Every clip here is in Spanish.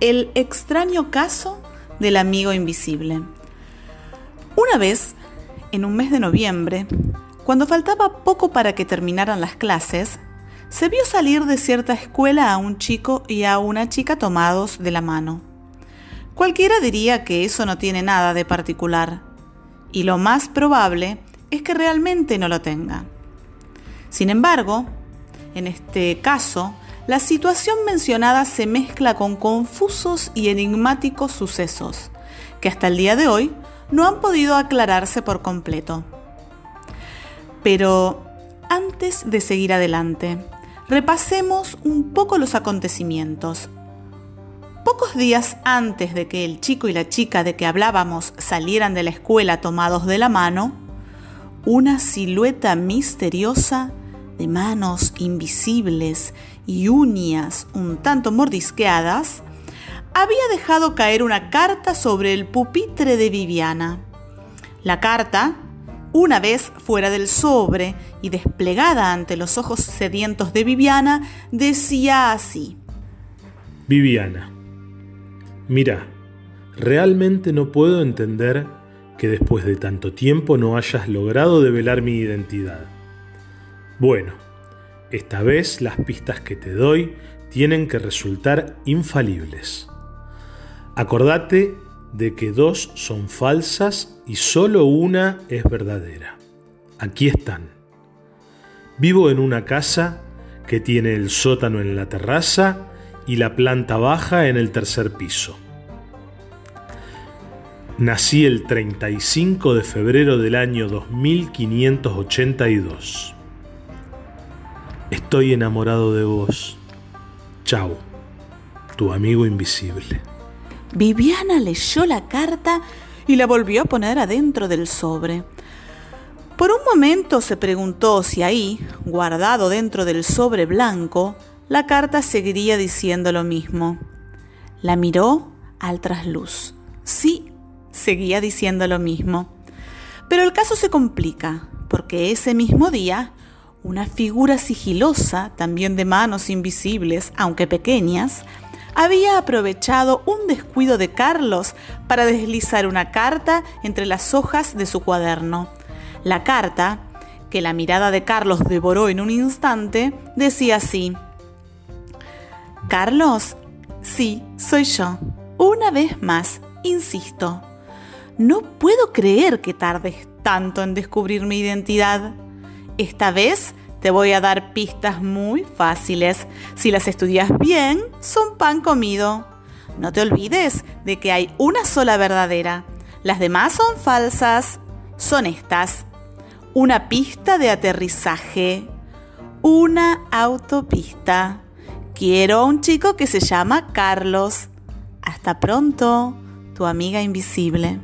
El extraño caso del amigo invisible. Una vez, en un mes de noviembre, cuando faltaba poco para que terminaran las clases, se vio salir de cierta escuela a un chico y a una chica tomados de la mano. Cualquiera diría que eso no tiene nada de particular, y lo más probable es que realmente no lo tenga. Sin embargo, en este caso, la situación mencionada se mezcla con confusos y enigmáticos sucesos, que hasta el día de hoy no han podido aclararse por completo. Pero antes de seguir adelante, repasemos un poco los acontecimientos. Pocos días antes de que el chico y la chica de que hablábamos salieran de la escuela tomados de la mano, una silueta misteriosa de manos invisibles y uñas un tanto mordisqueadas, había dejado caer una carta sobre el pupitre de Viviana. La carta, una vez fuera del sobre y desplegada ante los ojos sedientos de Viviana, decía así. Viviana, mira, realmente no puedo entender que después de tanto tiempo no hayas logrado develar mi identidad. Bueno, esta vez las pistas que te doy tienen que resultar infalibles. Acordate de que dos son falsas y solo una es verdadera. Aquí están. Vivo en una casa que tiene el sótano en la terraza y la planta baja en el tercer piso. Nací el 35 de febrero del año 2582. Estoy enamorado de vos. Chao, tu amigo invisible. Viviana leyó la carta y la volvió a poner adentro del sobre. Por un momento se preguntó si ahí, guardado dentro del sobre blanco, la carta seguiría diciendo lo mismo. La miró al trasluz. Sí, seguía diciendo lo mismo. Pero el caso se complica, porque ese mismo día una figura sigilosa, también de manos invisibles, aunque pequeñas, había aprovechado un descuido de Carlos para deslizar una carta entre las hojas de su cuaderno. La carta, que la mirada de Carlos devoró en un instante, decía así, Carlos, sí, soy yo. Una vez más, insisto, no puedo creer que tardes tanto en descubrir mi identidad. Esta vez te voy a dar pistas muy fáciles. Si las estudias bien, son pan comido. No te olvides de que hay una sola verdadera. Las demás son falsas. Son estas. Una pista de aterrizaje. Una autopista. Quiero a un chico que se llama Carlos. Hasta pronto, tu amiga invisible.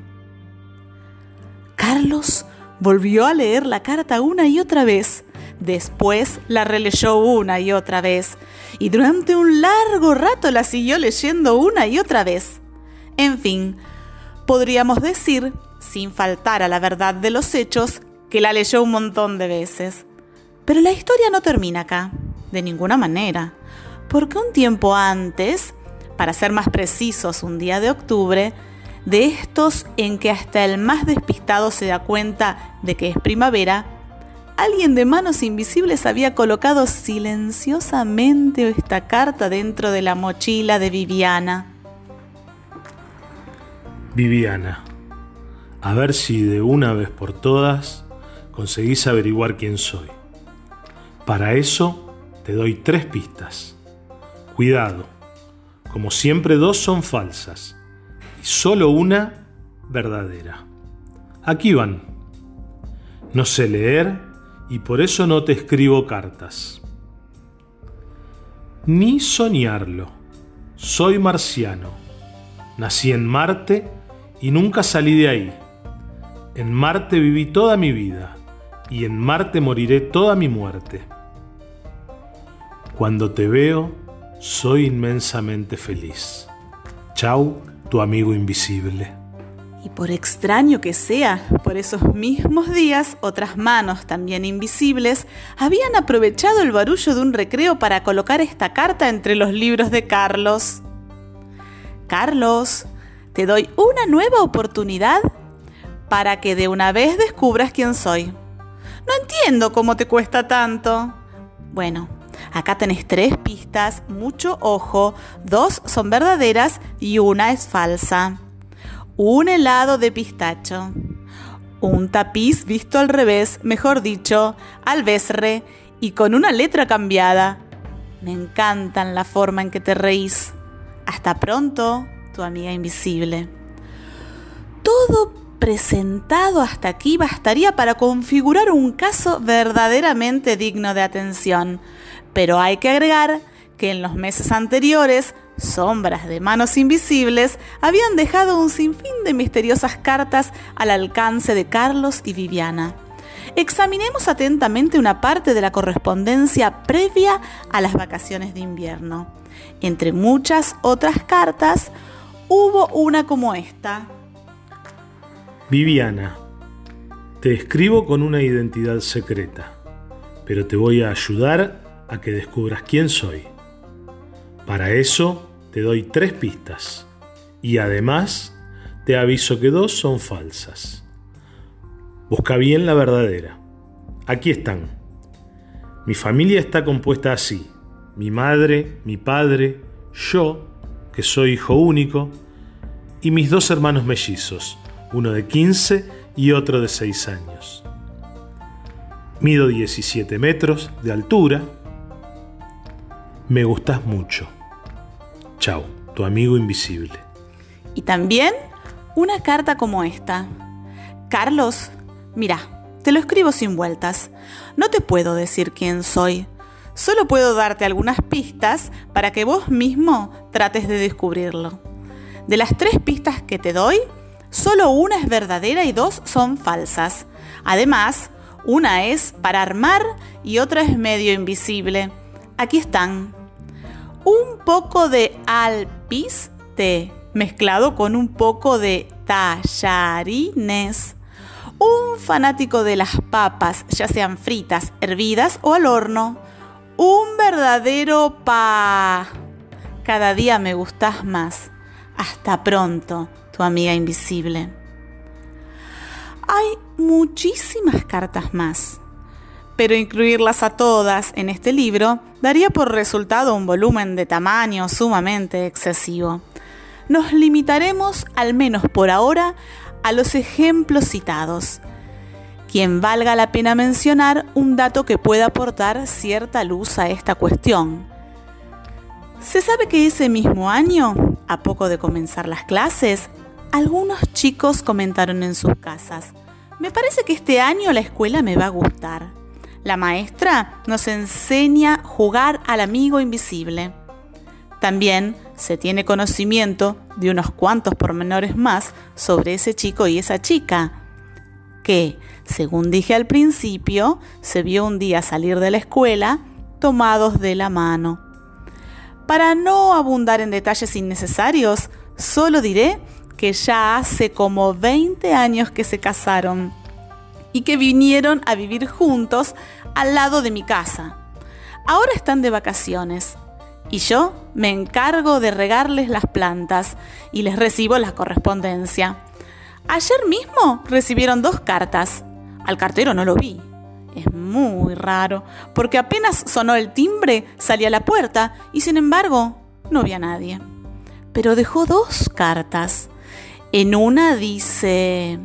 Carlos Volvió a leer la carta una y otra vez. Después la releyó una y otra vez. Y durante un largo rato la siguió leyendo una y otra vez. En fin, podríamos decir, sin faltar a la verdad de los hechos, que la leyó un montón de veces. Pero la historia no termina acá, de ninguna manera, porque un tiempo antes, para ser más precisos, un día de octubre, de estos en que hasta el más despistado se da cuenta de que es primavera, alguien de manos invisibles había colocado silenciosamente esta carta dentro de la mochila de Viviana. Viviana, a ver si de una vez por todas conseguís averiguar quién soy. Para eso te doy tres pistas. Cuidado, como siempre dos son falsas solo una verdadera. Aquí van. No sé leer y por eso no te escribo cartas. Ni soñarlo. Soy marciano. Nací en Marte y nunca salí de ahí. En Marte viví toda mi vida y en Marte moriré toda mi muerte. Cuando te veo, soy inmensamente feliz. Chau tu amigo invisible. Y por extraño que sea, por esos mismos días, otras manos también invisibles habían aprovechado el barullo de un recreo para colocar esta carta entre los libros de Carlos. Carlos, te doy una nueva oportunidad para que de una vez descubras quién soy. No entiendo cómo te cuesta tanto. Bueno, acá tenés tres pistas, mucho ojo, dos son verdaderas y una es falsa. Un helado de pistacho. Un tapiz visto al revés, mejor dicho, al besre y con una letra cambiada. Me encantan la forma en que te reís. Hasta pronto, tu amiga invisible. Todo presentado hasta aquí bastaría para configurar un caso verdaderamente digno de atención, pero hay que agregar que en los meses anteriores, sombras de manos invisibles habían dejado un sinfín de misteriosas cartas al alcance de Carlos y Viviana. Examinemos atentamente una parte de la correspondencia previa a las vacaciones de invierno. Entre muchas otras cartas, hubo una como esta. Viviana, te escribo con una identidad secreta, pero te voy a ayudar a que descubras quién soy. Para eso te doy tres pistas y además te aviso que dos son falsas. Busca bien la verdadera. Aquí están. Mi familia está compuesta así. Mi madre, mi padre, yo, que soy hijo único, y mis dos hermanos mellizos, uno de 15 y otro de 6 años. Mido 17 metros de altura. Me gustas mucho. Chao, tu amigo invisible. Y también una carta como esta. Carlos, mira, te lo escribo sin vueltas. No te puedo decir quién soy. Solo puedo darte algunas pistas para que vos mismo trates de descubrirlo. De las tres pistas que te doy, solo una es verdadera y dos son falsas. Además, una es para armar y otra es medio invisible. Aquí están. Un poco de alpiste mezclado con un poco de tallarines. Un fanático de las papas, ya sean fritas, hervidas o al horno. Un verdadero pa. Cada día me gustas más. Hasta pronto, tu amiga invisible. Hay muchísimas cartas más, pero incluirlas a todas en este libro daría por resultado un volumen de tamaño sumamente excesivo. Nos limitaremos, al menos por ahora, a los ejemplos citados, quien valga la pena mencionar un dato que pueda aportar cierta luz a esta cuestión. Se sabe que ese mismo año, a poco de comenzar las clases, algunos chicos comentaron en sus casas, me parece que este año la escuela me va a gustar. La maestra nos enseña jugar al amigo invisible. También se tiene conocimiento de unos cuantos pormenores más sobre ese chico y esa chica, que, según dije al principio, se vio un día salir de la escuela tomados de la mano. Para no abundar en detalles innecesarios, solo diré que ya hace como 20 años que se casaron y que vinieron a vivir juntos al lado de mi casa. Ahora están de vacaciones y yo me encargo de regarles las plantas y les recibo la correspondencia. Ayer mismo recibieron dos cartas. Al cartero no lo vi. Es muy raro, porque apenas sonó el timbre, salí a la puerta y sin embargo no vi a nadie. Pero dejó dos cartas. En una dice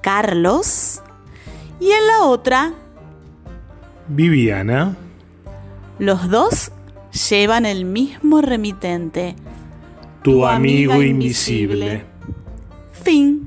Carlos y en la otra Viviana. Los dos llevan el mismo remitente. Tu, amigo invisible. Fin.